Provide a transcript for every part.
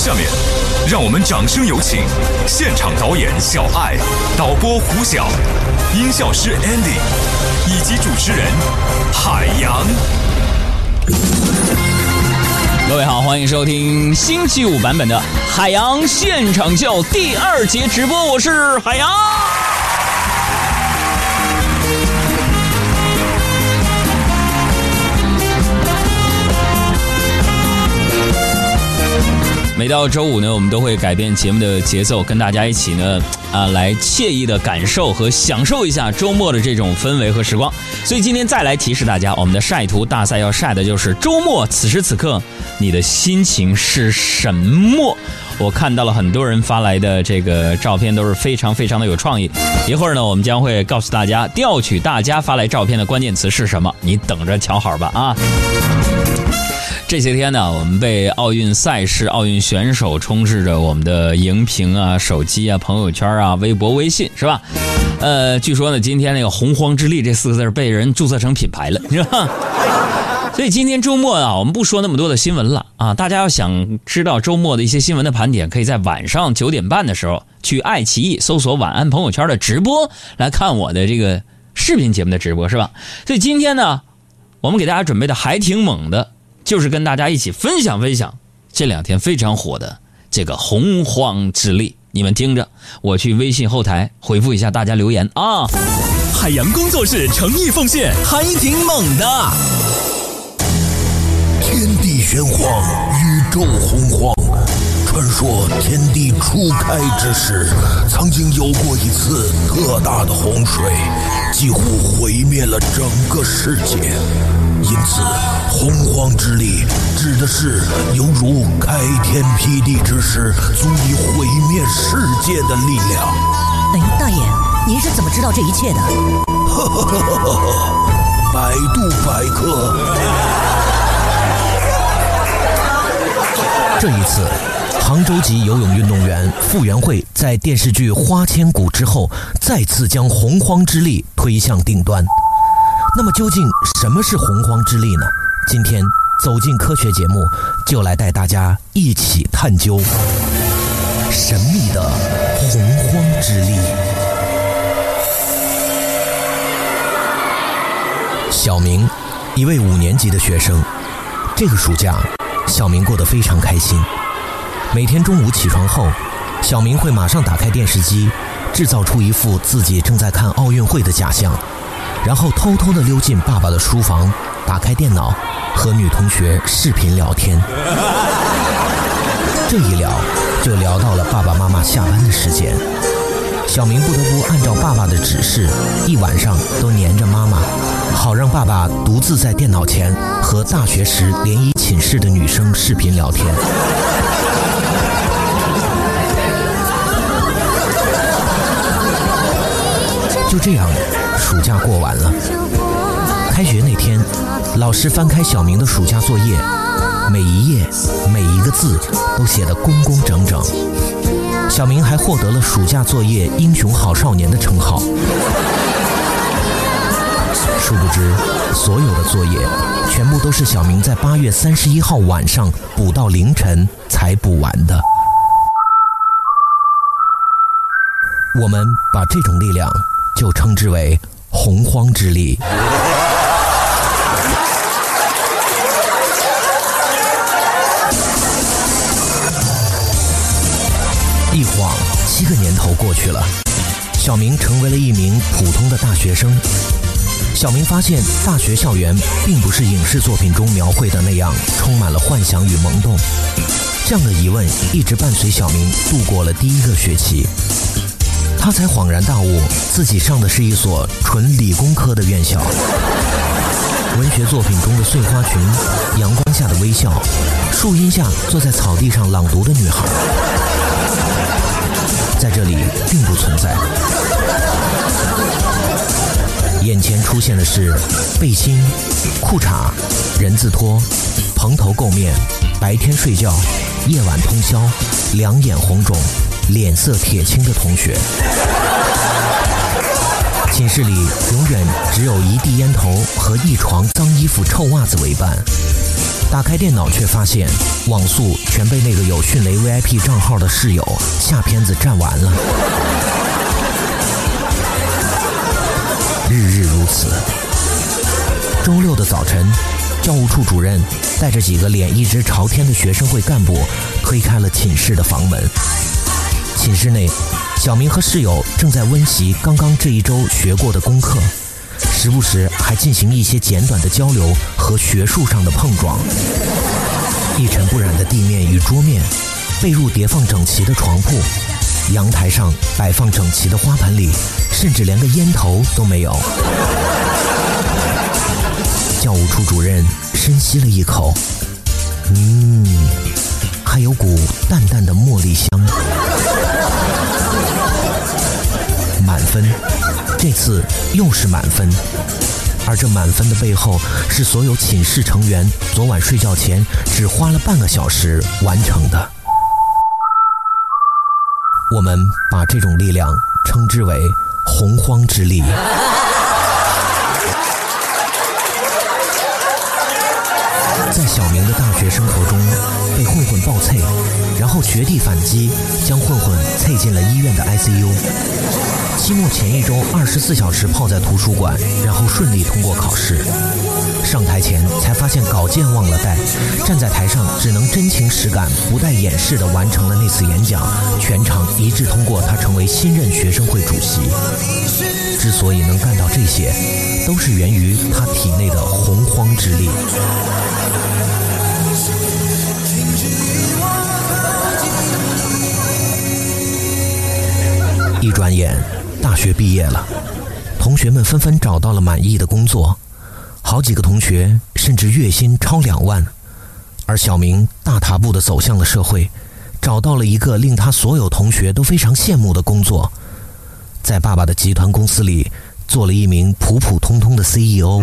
下面，让我们掌声有请现场导演小爱、导播胡晓、音效师 Andy 以及主持人海洋。各位好，欢迎收听星期五版本的《海洋现场秀》第二节直播，我是海洋。每到周五呢，我们都会改变节目的节奏，跟大家一起呢，啊，来惬意的感受和享受一下周末的这种氛围和时光。所以今天再来提示大家，我们的晒图大赛要晒的就是周末此时此刻你的心情是什么？我看到了很多人发来的这个照片，都是非常非常的有创意。一会儿呢，我们将会告诉大家调取大家发来照片的关键词是什么，你等着瞧好吧啊！这些天呢，我们被奥运赛事、奥运选手充斥着我们的荧屏啊、手机啊、朋友圈啊、微博、微信，是吧？呃，据说呢，今天那个“洪荒之力”这四个字被人注册成品牌了，是吧？所以今天周末啊，我们不说那么多的新闻了啊。大家要想知道周末的一些新闻的盘点，可以在晚上九点半的时候去爱奇艺搜索“晚安朋友圈”的直播来看我的这个视频节目的直播，是吧？所以今天呢，我们给大家准备的还挺猛的。就是跟大家一起分享分享这两天非常火的这个洪荒之力，你们听着，我去微信后台回复一下大家留言啊！海洋工作室诚意奉献，还挺猛的。天地玄黄，宇宙洪荒，传说天地初开之时，曾经有过一次特大的洪水，几乎毁灭了整个世界。因此，洪荒之力指的是犹如开天辟地之时，足以毁灭世界的力量。哎，大爷，您是怎么知道这一切的？呵呵呵呵呵，百度百科。这一次，杭州籍游泳运动员傅园慧在电视剧《花千骨》之后，再次将洪荒之力推向顶端。那么究竟什么是洪荒之力呢？今天走进科学节目，就来带大家一起探究神秘的洪荒之力。小明，一位五年级的学生，这个暑假，小明过得非常开心。每天中午起床后，小明会马上打开电视机，制造出一副自己正在看奥运会的假象。然后偷偷地溜进爸爸的书房，打开电脑，和女同学视频聊天。这一聊，就聊到了爸爸妈妈下班的时间。小明不得不按照爸爸的指示，一晚上都黏着妈妈，好让爸爸独自在电脑前和大学时联谊寝室的女生视频聊天。就这样。暑假过完了，开学那天，老师翻开小明的暑假作业，每一页、每一个字都写得工工整整。小明还获得了暑假作业英雄好少年的称号。殊不知，所有的作业全部都是小明在八月三十一号晚上补到凌晨才补完的。我们把这种力量就称之为。洪荒之力，一晃七个年头过去了，小明成为了一名普通的大学生。小明发现，大学校园并不是影视作品中描绘的那样，充满了幻想与萌动。这样的疑问一直伴随小明度过了第一个学期。他才恍然大悟，自己上的是一所纯理工科的院校。文学作品中的碎花裙、阳光下的微笑、树荫下坐在草地上朗读的女孩，在这里并不存在。眼前出现的是背心、裤衩、人字拖、蓬头垢面、白天睡觉、夜晚通宵、两眼红肿。脸色铁青的同学，寝室里永远只有一地烟头和一床脏衣服、臭袜子为伴。打开电脑却发现网速全被那个有迅雷 VIP 账号的室友下片子占完了。日日如此。周六的早晨，教务处主任带着几个脸一直朝天的学生会干部推开了寝室的房门。寝室内，小明和室友正在温习刚刚这一周学过的功课，时不时还进行一些简短的交流和学术上的碰撞。一尘不染的地面与桌面，被褥叠放整齐的床铺，阳台上摆放整齐的花盆里，甚至连个烟头都没有。教务处主任深吸了一口，嗯，还有股淡淡的茉莉香。满分，这次又是满分，而这满分的背后是所有寝室成员昨晚睡觉前只花了半个小时完成的。我们把这种力量称之为“洪荒之力”。在小明的大学生活中，被混混暴啐，然后绝地反击，将混混啐进了医院的 ICU。期末前一周，二十四小时泡在图书馆，然后顺利通过考试。上台前才发现稿件忘了带，站在台上只能真情实感、不带掩饰的完成了那次演讲，全场一致通过他成为新任学生会主席。之所以能干到这些，都是源于他体内的洪荒之力。一转眼，大学毕业了，同学们纷纷找到了满意的工作，好几个同学甚至月薪超两万，而小明大踏步地走向了社会，找到了一个令他所有同学都非常羡慕的工作，在爸爸的集团公司里做了一名普普通通的 CEO。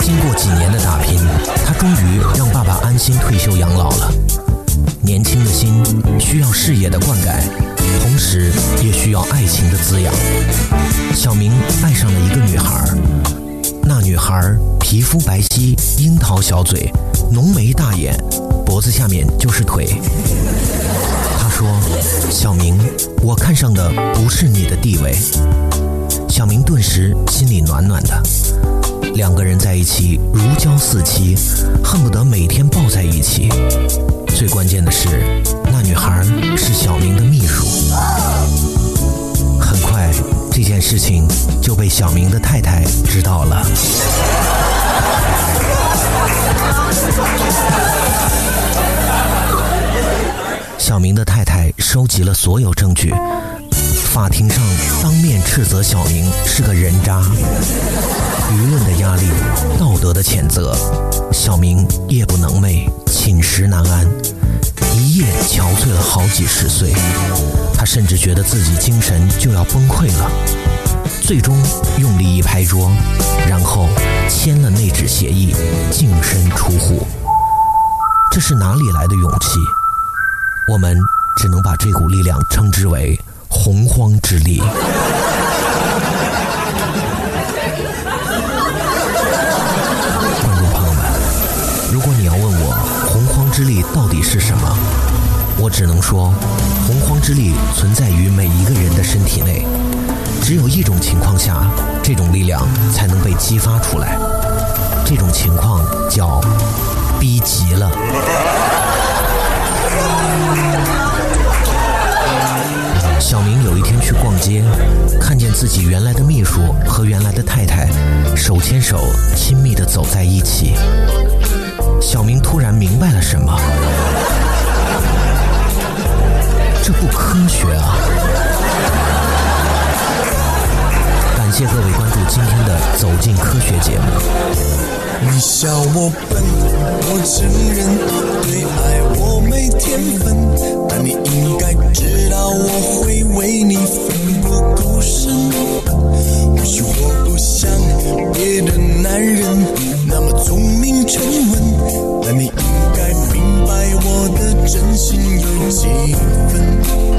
经过几年的打拼，他终于让爸爸安心退休养老了。年轻的心需要事业的灌溉，同时也需要爱情的滋养。小明爱上了一个女孩，那女孩皮肤白皙，樱桃小嘴，浓眉大眼，脖子下面就是腿。他说：“小明，我看上的不是你的地位。”小明顿时心里暖暖的。两个人在一起如胶似漆，恨不得每天抱在一起。最关键的是，那女孩是小明的秘书。很快，这件事情就被小明的太太知道了。小明的太太收集了所有证据，法庭上当面斥责小明是个人渣。舆论的压力，道德的谴责，小明夜不能寐，寝食难安，一夜憔悴了好几十岁。他甚至觉得自己精神就要崩溃了，最终用力一拍桌，然后签了那纸协议，净身出户。这是哪里来的勇气？我们只能把这股力量称之为洪荒之力。之力到底是什么？我只能说，洪荒之力存在于每一个人的身体内。只有一种情况下，这种力量才能被激发出来。这种情况叫逼急了。小明有一天去逛街，看见自己原来的秘书和原来的太太手牵手，亲密地走在一起。小明突然明白了什么，这不科学啊！感谢各位关注今天的《走进科学》节目。你笑我笨，我承认对爱我没天分，但你应该知道我会为你奋不顾身。或许我不像别的男人那么聪明沉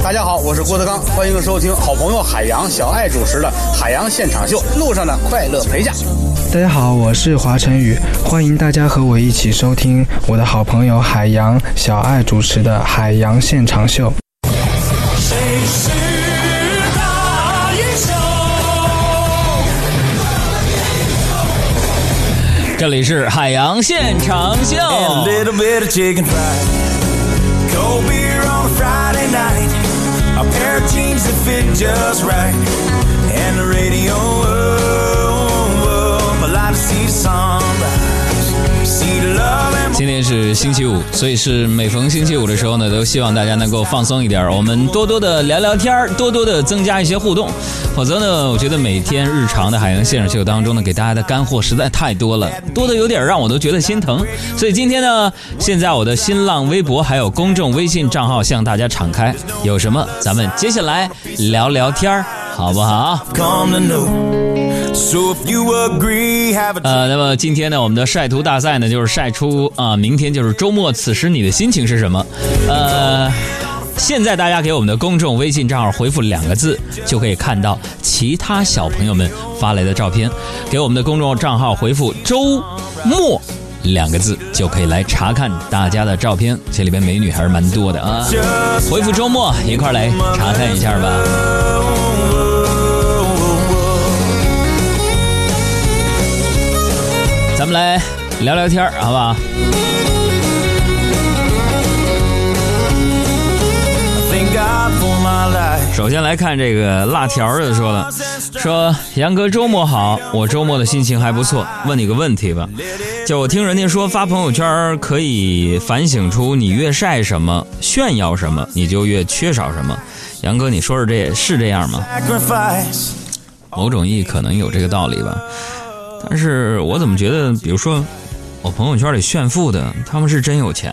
大家好，我是郭德纲，欢迎收听好朋友海洋小爱主持的《海洋现场秀》路上的快乐陪驾。大家好，我是华晨宇，欢迎大家和我一起收听我的好朋友海洋小爱主持的《海洋现场秀》。谁是大英雄？这里是海洋现场秀。pair of jeans that fit just right, and the radio oh, oh, oh, a lot of sea songs. 今天是星期五，所以是每逢星期五的时候呢，都希望大家能够放松一点，我们多多的聊聊天，多多的增加一些互动。否则呢，我觉得每天日常的海洋现场秀当中呢，给大家的干货实在太多了，多的有点让我都觉得心疼。所以今天呢，现在我的新浪微博还有公众微信账号向大家敞开，有什么咱们接下来聊聊天，好不好？So if you agree, have a 呃，那么今天呢，我们的晒图大赛呢，就是晒出啊、明天就是周末，此时你的心情是什么？呃，现在大家给我们的公众微信账号回复两个字，就可以看到其他小朋友们发来的照片。给我们的公众账号回复“周末”两个字，就可以来查看大家的照片。这里边美女还是蛮多的啊。回复周末，一块来查看一下吧。咱们来聊聊天儿，好不好.首先来看这个辣条儿的说了，说杨哥周末好，我周末的心情还不错。问你个问题吧，就我听人家说发朋友圈可以反省出你越晒什么、炫耀什么，你就越缺少什么。杨哥，你说说这是这样吗？某种意义可能有这个道理吧，但是我怎么觉得，比如说我朋友圈里炫富的，他们是真有钱；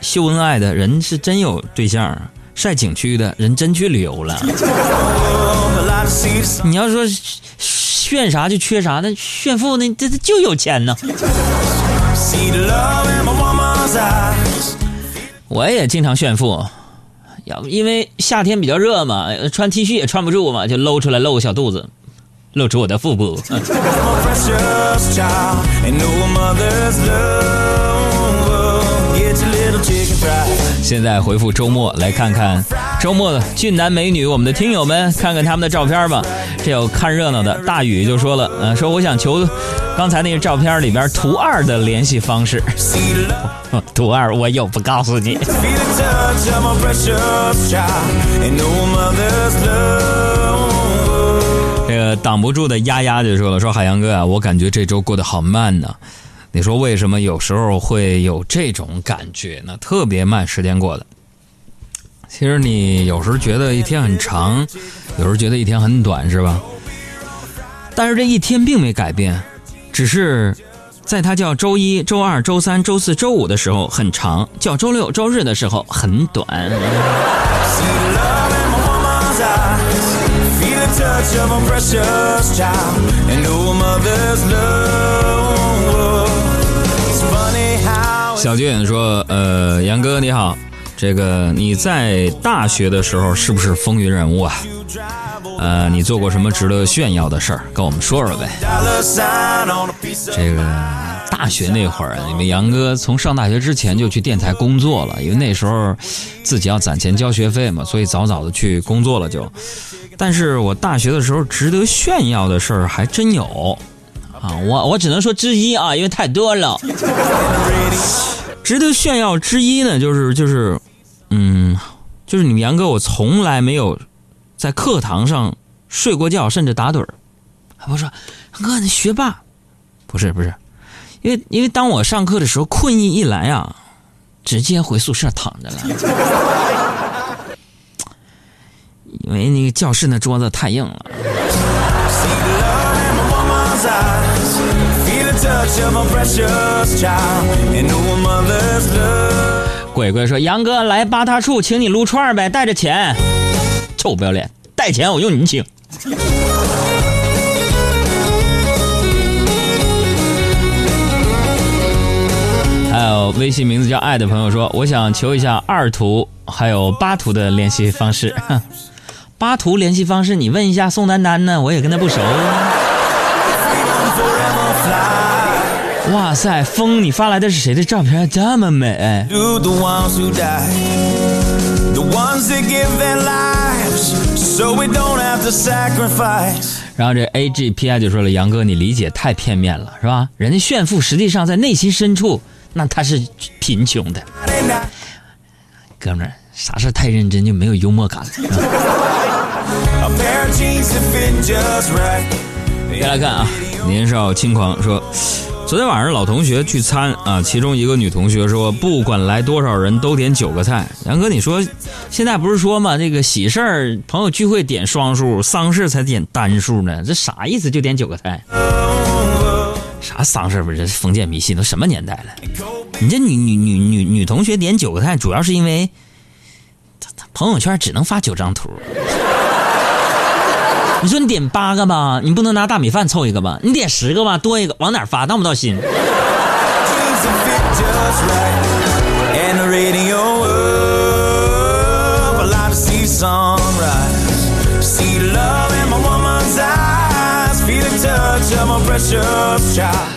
秀恩爱的人是真有对象；晒景区的人真去旅游了。你要说炫啥就缺啥，那炫富那这这就有钱呢。我也经常炫富，要因为夏天比较热嘛，穿 T 恤也穿不住嘛，就露出来露个小肚子，露出我的腹部。现在回复周末来看看周末的俊男美女，我们的听友们看看他们的照片吧。这有看热闹的大宇就说了，嗯、说我想求刚才那个照片里边图二的联系方式。图二我有不告诉你。Feel 挡不住的丫丫就说了，说海洋哥啊，我感觉这周过得好慢呢。你说为什么有时候会有这种感觉呢？特别慢，时间过的。其实你有时候觉得一天很长，有时候觉得一天很短，是吧？但是这一天并没改变，只是在它叫周一周二周三周四周五的时候很长，叫周六周日的时候很短。Touch of my precious child. And no mother's love. It's funny how 小俊说：“呃，杨哥你好，这个你在大学的时候是不是风云人物啊？呃，你做过什么值得炫耀的事儿？跟我们说说呗。这个大学那会儿啊，因为杨哥从上大学之前就去电台工作了，因为那时候自己要攒钱交学费嘛，所以早早的去工作了就。但是我大学的时候值得炫耀的事儿还真有啊，我我只能说之一啊，因为太多了。值得炫耀之一呢，就是就是，嗯，就是你们杨哥，我从来没有在课堂上睡过觉，甚至打盹儿。我说，哥，你学霸？不是不是，因为因为当我上课的时候困意一来啊直接回宿舍躺着了。因为那个教室那桌子太硬了。鬼鬼说杨哥来八大处请你撸串呗带着钱。臭不要脸带钱我用你请。有微信名字叫爱的朋友说：“我想求一下二图还有八图的联系方式。八图联系方式你问一下宋丹丹呢，我也跟他不熟。哇塞，风，你发来的是谁的照片？这么美.然后这 A G P I 就说了：“杨哥，你理解太片面了，是吧？人家炫富，实际上在内心深处，那他是贫穷的。哥们儿，啥事太认真就没有幽默感了。再来看啊，年少轻狂说，昨天晚上老同学聚餐啊，其中一个女同学说，不管来多少人都点九个菜。杨哥，你说现在不是说嘛，这个喜事儿朋友聚会点双数，丧事才点单数呢？这啥意思？就点九个菜？啥丧事不是封建迷信？都什么年代了？你这女女女女女同学点九个菜，主要是因为她她朋友圈只能发九张图。你说你点八个吧，你不能拿大米饭凑一个吧？你点十个吧，多一个往哪发？闹不闹心？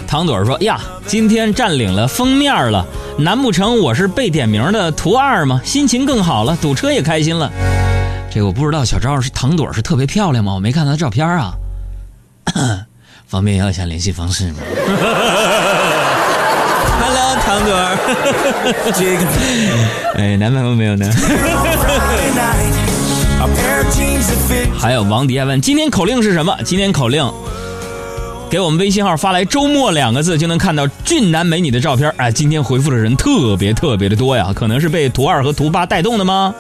唐朵儿说：“呀，今天占领了封面了，难不成我是被点名的图二吗？心情更好了，堵车也开心了。这个我不知道，小赵是唐朵儿是特别漂亮吗？我没看她的照片啊。方便要一下联系方式吗？Hello，唐朵儿。Jigging 哎，男朋友没有呢 还有王迪还问今天口令是什么？今天口令，给我们微信号发来“周末”两个字，就能看到俊男美女的照片。哎，今天回复的人特别特别的多呀，可能是被图二和图八带动的吗？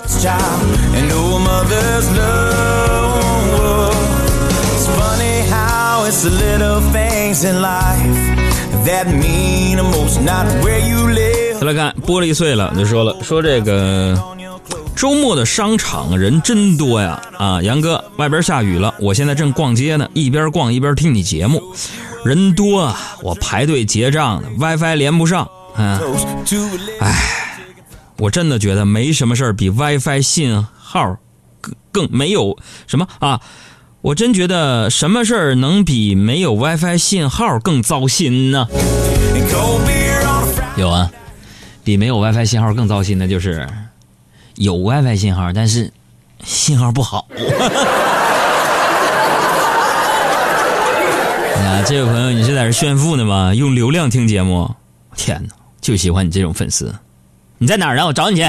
再来看玻璃碎了，就说了说这个周末的商场人真多呀！啊，杨哥，外边下雨了，我现在正逛街呢，一边逛一边听你节目，人多啊，我排队结账呢，WiFi 连不上，啊。To live. 我真的觉得没什么事儿比 WiFi 信号更更没有什么啊！我真觉得什么事儿能比没有 WiFi 信号更糟心呢？有啊，比没有 WiFi 信号更糟心的就是有 WiFi 信号，但是信号不好。啊，这位朋友，你是在这炫富呢吗？用流量听节目？天哪，就喜欢你这种粉丝！你在哪儿呢？我找你去。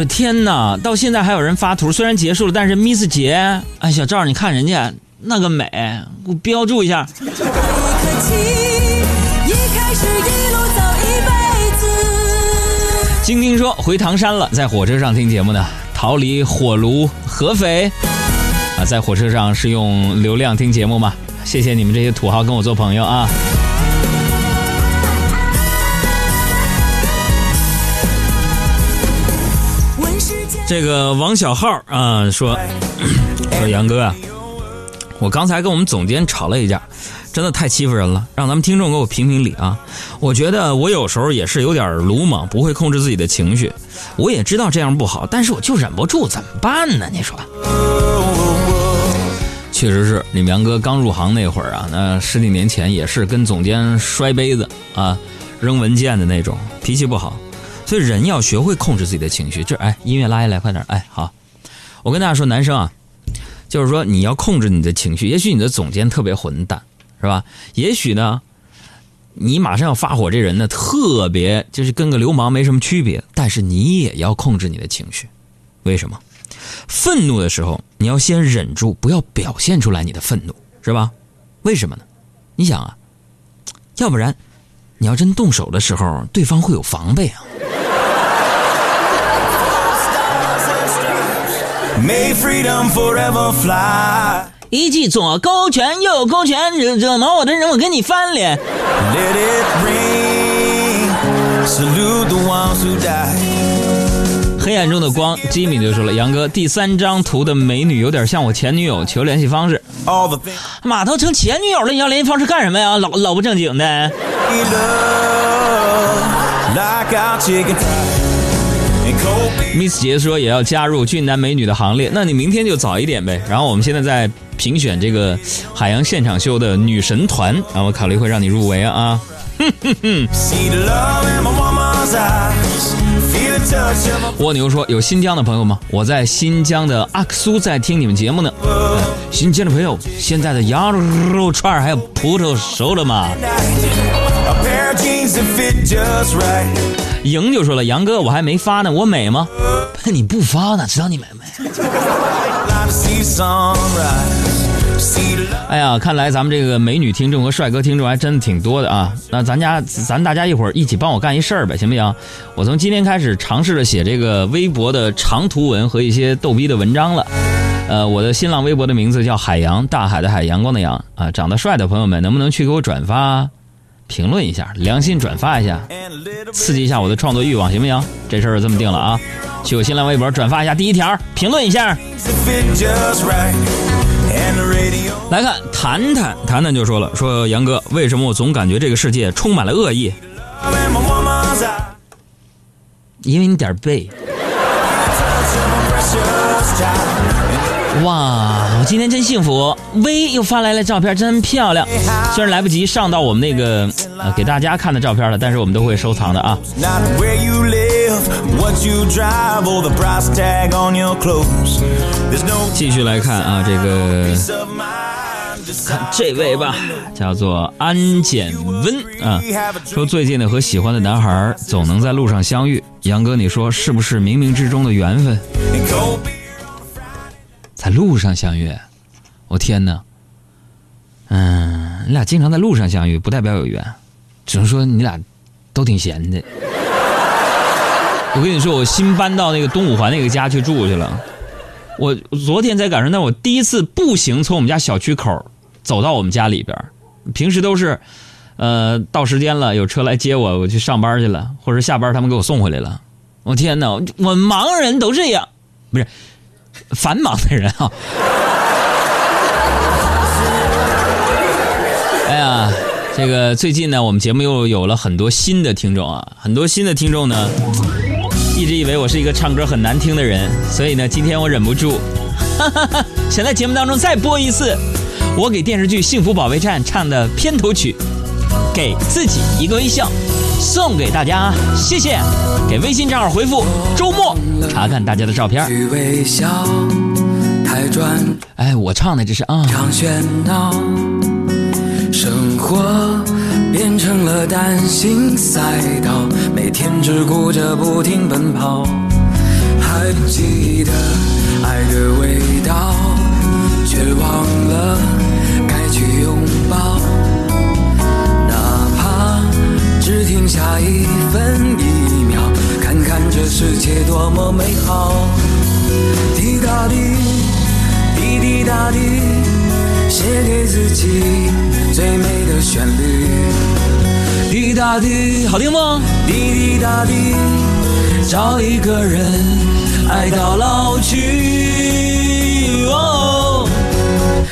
我天哪！到现在还有人发图，虽然结束了，但是 Miss 姐，哎，小赵，你看人家那个美，给我标注一下。一颗情，一开始一路走一辈子。晶晶说回唐山了，在火车上听节目呢，逃离火炉合肥啊，在火车上是用流量听节目吗？谢谢你们这些土豪跟我做朋友啊！这个王小浩啊说说杨哥啊，我刚才跟我们总监吵了一架，真的太欺负人了，让咱们听众给我评评理啊！我觉得我有时候也是有点鲁莽，不会控制自己的情绪，我也知道这样不好，但是我就忍不住，怎么办呢？你说？确实是你们杨哥刚入行那会儿啊，那十几年前也是跟总监摔杯子啊、扔文件的那种，脾气不好。所以人要学会控制自己的情绪。这哎，音乐拉下来，快点！哎，好，我跟大家说，男生啊，就是说你要控制你的情绪。也许你的总监特别混蛋，是吧？也许呢，你马上要发火，这人呢特别就是跟个流氓没什么区别，但是你也要控制你的情绪。为什么？愤怒的时候，你要先忍住，不要表现出来你的愤怒，是吧？为什么呢？你想啊，要不然你要真动手的时候，对方会有防备啊。May freedom forever fly. 一记左勾拳，右勾拳，惹惹毛我的人，我跟你翻脸。Let it ring. Salute the ones who died. 黑暗中的光，Jimmy 就说了，杨哥第三张图的美女有点像我前女友，求联系方式。All the things 妈都成前女友了，你要联系方式干什么呀？老老不正经的。Miss 杰说也要加入俊男美女的行列，那你明天就早一点呗。然后我们现在在评选这个海洋现场秀的女神团，啊，我考虑会让你入围啊。蜗牛说有新疆的朋友吗？我在新疆的阿克苏在听你们节目呢。呃新疆的朋友，现在的羊肉串还有葡萄熟了吗？莹就说了，杨哥我还没发呢，我美吗？你不发哪知道你美没.哎呀，看来咱们这个美女听众和帅哥听众还真的挺多的啊。那咱家咱大家一会儿一起帮我干一事儿呗，行不行？我从今天开始尝试着写这个微博的长图文和一些逗逼的文章了。呃，我的新浪微博的名字叫海洋，大海的海，阳光的阳啊。长得帅的朋友们，能不能去给我转发、评论一下，良心转发一下，刺激一下我的创作欲望，行不行？这事儿就这么定了啊！去我新浪微博转发一下第一条，评论一下。来看谈谈，谈谈就说了，说杨哥，为什么我总感觉这个世界充满了恶意？因为你点背。哇！我今天真幸福！薇又发来了照片，真漂亮。虽然来不及上到我们那个呃给大家看的照片了，但是我们都会收藏的啊。继续来看啊，这个这位吧，叫做安简温啊，说最近呢和喜欢的男孩总能在路上相遇。杨哥，你说是不是冥冥之中的缘分？在路上相遇，我天哪！嗯，你俩经常在路上相遇，不代表有缘，只能说你俩都挺闲的。我跟你说，我新搬到那个东五环那个家去住去了。我昨天才赶上，那我第一次步行从我们家小区口走到我们家里边。平时都是，呃，到时间了有车来接我，我去上班去了，或者下班他们给我送回来了。我天哪！我盲人都这样，不是繁忙的人啊。哎呀，这个最近呢，我们节目又有了很多新的听众啊，很多新的听众呢，一直以为我是一个唱歌很难听的人，所以呢，今天我忍不住，哈哈哈，想在节目当中再播一次我给电视剧《幸福保卫战》唱的片头曲，《给自己一个微笑》，送给大家，谢谢。给微信账号回复“周末”，查看大家的照片。去微笑，太专哎，我唱的这是啊，长喧闹，生活变成了单行赛道，每天只顾着不停奔跑，还记得爱的味道，答滴，好听不？滴滴答滴，找一个人爱到老去。哦，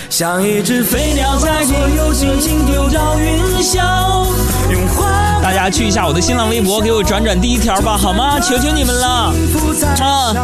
像一只飞鸟在左右轻轻丢到云霄，用花大家去一下我的新浪微博，给我转转第一条吧，好吗？求求你们了。啊笑